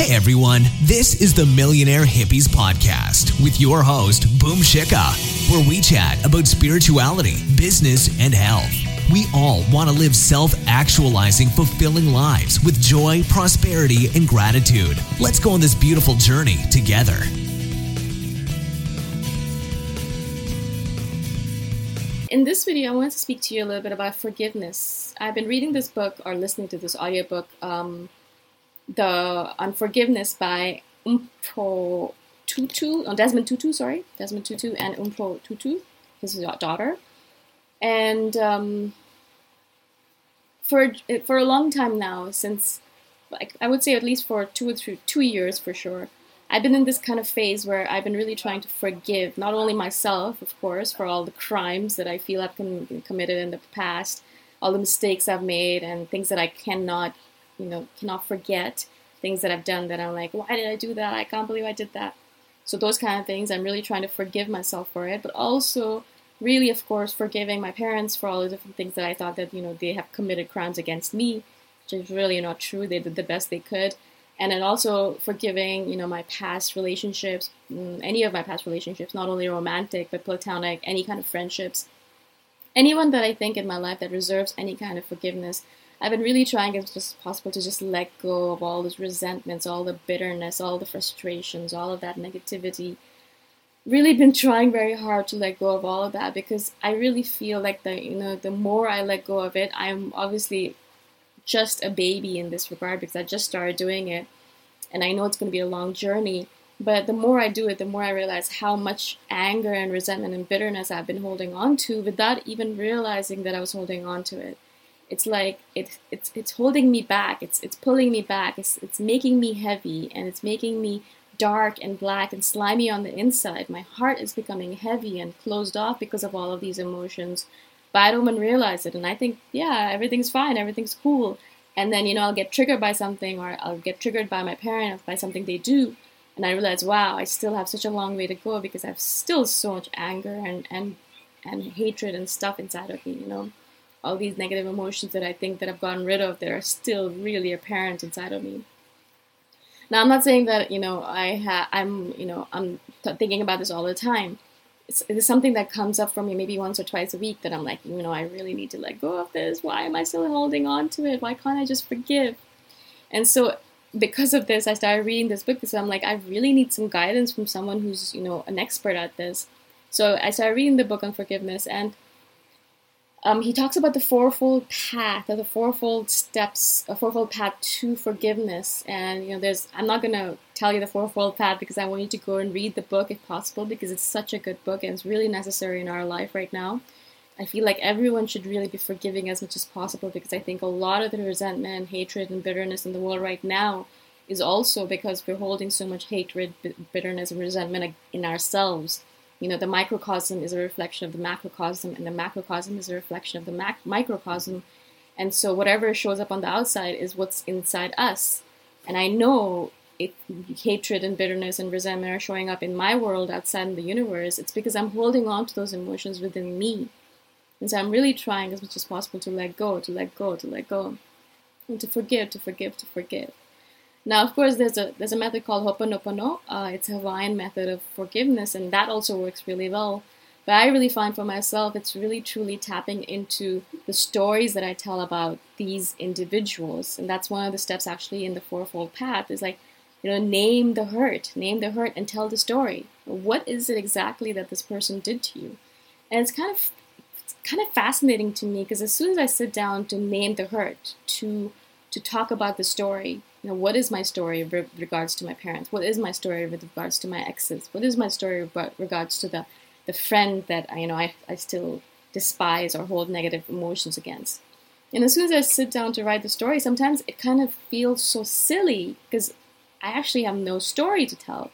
Hey everyone, this is the Millionaire Hippies Podcast with your host, Boom Shikha, where we chat about spirituality, business, and health. We all want to live self actualizing, fulfilling lives with joy, prosperity, and gratitude. Let's go on this beautiful journey together. In this video, I want to speak to you a little bit about forgiveness. I've been reading this book or listening to this audiobook, um, The Unforgiveness by Mpho Tutu, oh, Desmond Tutu, sorry, Desmond Tutu and Mpho Tutu, his daughter. And um, for for a long time now, since like I would say at least for two or three, two years for sure, I've been in this kind of phase where I've been really trying to forgive not only myself, of course, for all the crimes that I feel I've com- committed in the past, all the mistakes I've made, and things that I cannot, you know, cannot forget, things that I've done that I'm like, why did I do that? I can't believe I did that. So those kind of things, I'm really trying to forgive myself for it, but also really, of course, forgiving my parents for all the different things that I thought that, you know, they have committed crimes against me, which is really not true. They did the best they could. And then also forgiving, you know, my past relationships, mm, any of my past relationships, not only romantic, but platonic, any kind of friendships. Anyone that I think in my life that deserves any kind of forgiveness, I've been really trying as much as possible to just let go of all those resentments, all the bitterness, all the frustrations, all of that negativity really been trying very hard to let go of all of that because I really feel like the you know the more I let go of it, I'm obviously just a baby in this regard because I just started doing it, and I know it's going to be a long journey. But the more I do it, the more I realize how much anger and resentment and bitterness I've been holding on to without even realizing that I was holding on to it. It's like it, it's it's holding me back. It's it's pulling me back. It's it's making me heavy and it's making me dark and black and slimy on the inside. My heart is becoming heavy and closed off because of all of these emotions. But I don't even realize it. And I think, yeah, everything's fine, everything's cool. And then, you know, I'll get triggered by something or I'll get triggered by my parent by something they do. And I realize, wow, I still have such a long way to go because I have still so much anger and, and, and hatred and stuff inside of me, you know. All these negative emotions that I think that I've gotten rid of that are still really apparent inside of me. Now, I'm not saying that you know I ha- I'm you know I'm t- thinking about this all the time. It's, it's something that comes up for me maybe once or twice a week that I'm like, you know, I really need to let go of this. Why am I still holding on to it? Why can't I just forgive? And so, because of this, I started reading this book because I'm like, I really need some guidance from someone who's you know an expert at this. So I started reading the book on forgiveness and um, he talks about the fourfold path, or the fourfold steps, a fourfold path to forgiveness. And you know, there's I'm not gonna tell you the fourfold path because I want you to go and read the book if possible because it's such a good book and it's really necessary in our life right now. I feel like everyone should really be forgiving as much as possible because I think a lot of the resentment, hatred, and bitterness in the world right now is also because we're holding so much hatred, bitterness, and resentment in ourselves you know, the microcosm is a reflection of the macrocosm, and the macrocosm is a reflection of the mac- microcosm. And so, whatever shows up on the outside is what's inside us. And I know if hatred and bitterness and resentment are showing up in my world outside in the universe, it's because I'm holding on to those emotions within me. And so I'm really trying as much as possible to let go, to let go, to let go, and to forgive, to forgive, to forgive. Now, of course, there's a there's a method called Ho'oponopono. Uh, it's a Hawaiian method of forgiveness, and that also works really well. But I really find for myself, it's really truly tapping into the stories that I tell about these individuals, and that's one of the steps actually in the fourfold path. Is like, you know, name the hurt, name the hurt, and tell the story. What is it exactly that this person did to you? And it's kind of it's kind of fascinating to me because as soon as I sit down to name the hurt, to to talk about the story, you know, what is my story with regards to my parents? What is my story with regards to my exes? What is my story with regards to the, the friend that I, you know I, I still despise or hold negative emotions against? And as soon as I sit down to write the story, sometimes it kind of feels so silly because I actually have no story to tell.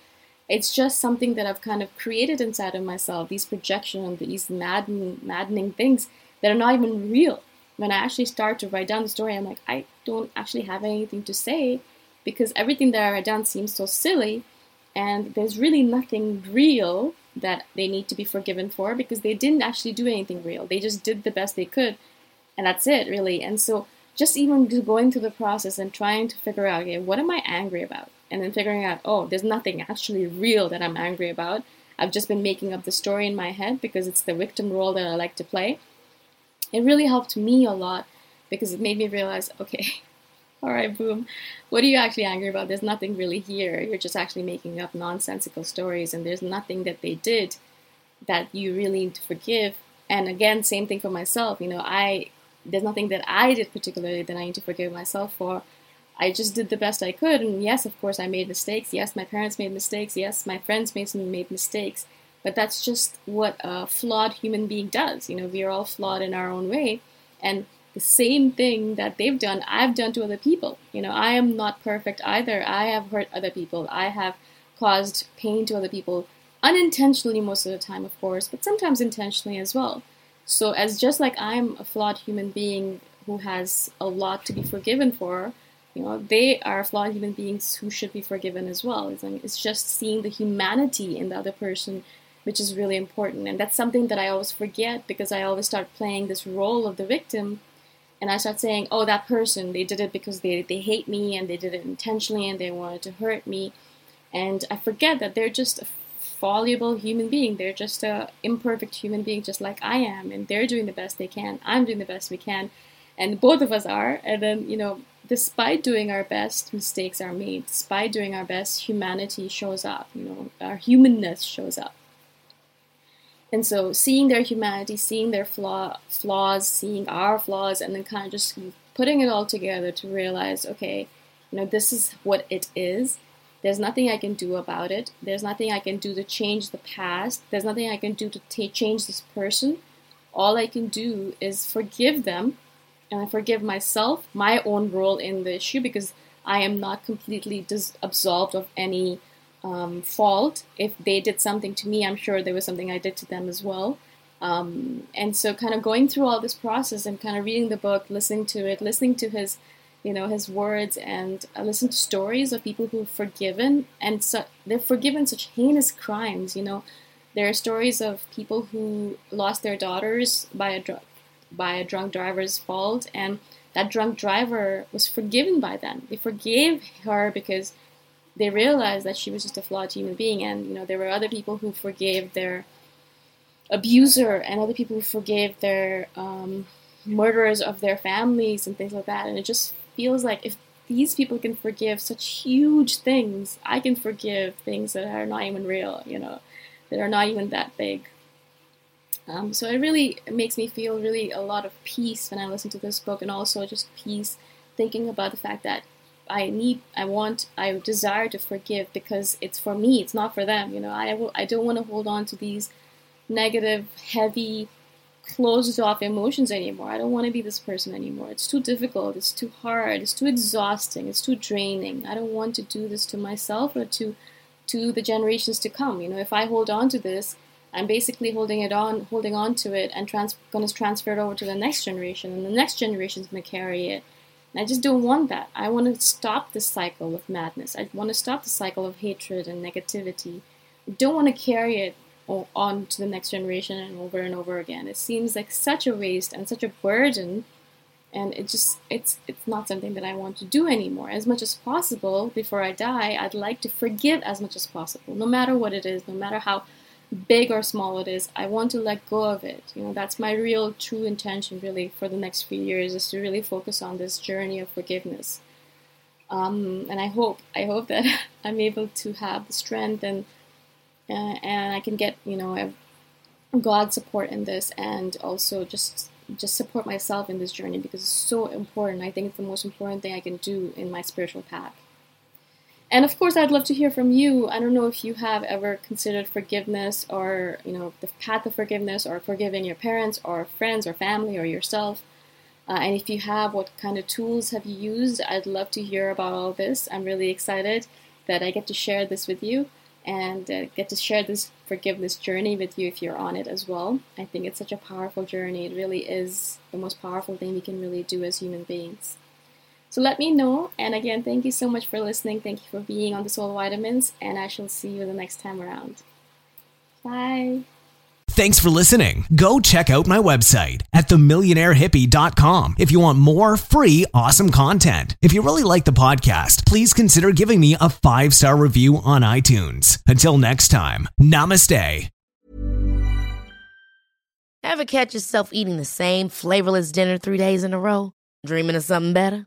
It's just something that I've kind of created inside of myself, these projections, these madden, maddening things that are not even real when I actually start to write down the story, I'm like, I don't actually have anything to say because everything that I write down seems so silly, and there's really nothing real that they need to be forgiven for because they didn't actually do anything real. They just did the best they could, and that's it, really. And so, just even going through the process and trying to figure out, okay, what am I angry about? And then figuring out, oh, there's nothing actually real that I'm angry about. I've just been making up the story in my head because it's the victim role that I like to play it really helped me a lot because it made me realize okay, all right, boom, what are you actually angry about? There's nothing really here. You're just actually making up nonsensical stories, and there's nothing that they did that you really need to forgive. And again, same thing for myself. You know, I there's nothing that I did particularly that I need to forgive myself for. I just did the best I could, and yes, of course, I made mistakes. Yes, my parents made mistakes. Yes, my friends made made mistakes. But that's just what a flawed human being does. You know, we are all flawed in our own way. And the same thing that they've done, I've done to other people. You know, I am not perfect either. I have hurt other people. I have caused pain to other people unintentionally most of the time, of course, but sometimes intentionally as well. So, as just like I'm a flawed human being who has a lot to be forgiven for, you know, they are flawed human beings who should be forgiven as well. It's, just seeing the humanity in the other person which is really important. And that's something that I always forget because I always start playing this role of the victim and I start saying, oh, that person, they did it because they, they hate me and they did it intentionally and they wanted to hurt me. And I forget that they're just a fallible human being. They're just a imperfect human being, just like I am. And they're doing the best they can. I'm doing the best we can. And both of us are. And then, you know, despite doing our best, mistakes are made. Despite doing our best, humanity shows up. You know, our humanness shows up. And so seeing their humanity, seeing their flaw, flaws, seeing our flaws, and then kind of just putting it all together to realize, okay, you know, this is what it is. There's nothing I can do about it. There's nothing I can do to change the past. There's nothing I can do to t- change this person. All I can do is forgive them and I forgive myself, my own role in the issue, because I am not completely dis- absolved of any um, fault. If they did something to me, I'm sure there was something I did to them as well. Um, and so, kind of going through all this process and kind of reading the book, listening to it, listening to his, you know, his words, and uh, listen to stories of people who've forgiven and so they've forgiven such heinous crimes. You know, there are stories of people who lost their daughters by a dr- by a drunk driver's fault, and that drunk driver was forgiven by them. They forgave her because they realized that she was just a flawed human being, and you know there were other people who forgave their abuser and other people who forgave their um, murderers of their families and things like that. And it just feels like if these people can forgive such huge things, I can forgive things that are not even real, you know, that are not even that big. Um, so it really makes me feel really a lot of peace when I listen to this book, and also just peace thinking about the fact that I need, I want, I desire to forgive because it's for me. It's not for them. You know, I I don't want to hold on to these negative, heavy, closed off emotions anymore. I don't want to be this person anymore. It's too difficult. It's too hard. It's too exhausting. It's too draining. I don't want to do this to myself or to to the generations to come. You know, if I hold on to this, I'm basically holding it on, holding on to it, and trans- going to transfer it over to the next generation, and the next generation is going to carry it and I just don't want that. I want to stop the cycle of madness. I want to stop the cycle of hatred and negativity. I don't want to carry it on to the next generation and over and over again. It seems like such a waste and such a burden and it just it's it's not something that I want to do anymore. As much as possible before I die, I'd like to forgive as much as possible, no matter what it is, no matter how big or small it is. I want to let go of it. You know, that's my real true intention really for the next few years is to really focus on this journey of forgiveness. Um, and I hope I hope that I'm able to have the strength and uh, and I can get you know God's support in this and also just just support myself in this journey because it's so important. I think it's the most important thing I can do in my spiritual path. And of course, I'd love to hear from you. I don't know if you have ever considered forgiveness or, you know, the path of forgiveness or forgiving your parents or friends or family or yourself. Uh, and if you have, what kind of tools have you used? I'd love to hear about all this. I'm really excited that I get to share this with you and uh, get to share this forgiveness journey with you if you're on it as well. I think it's such a powerful journey. It really is the most powerful thing we can really do as human beings. So let me know. And again, thank you so much for listening. Thank you for being on the Soul Vitamins. And I shall see you the next time around. Bye. Thanks for listening. Go check out my website at themillionairehippie.com if you want more free, awesome content. If you really like the podcast, please consider giving me a five star review on iTunes. Until next time, namaste. Ever catch yourself eating the same flavorless dinner three days in a row? Dreaming of something better?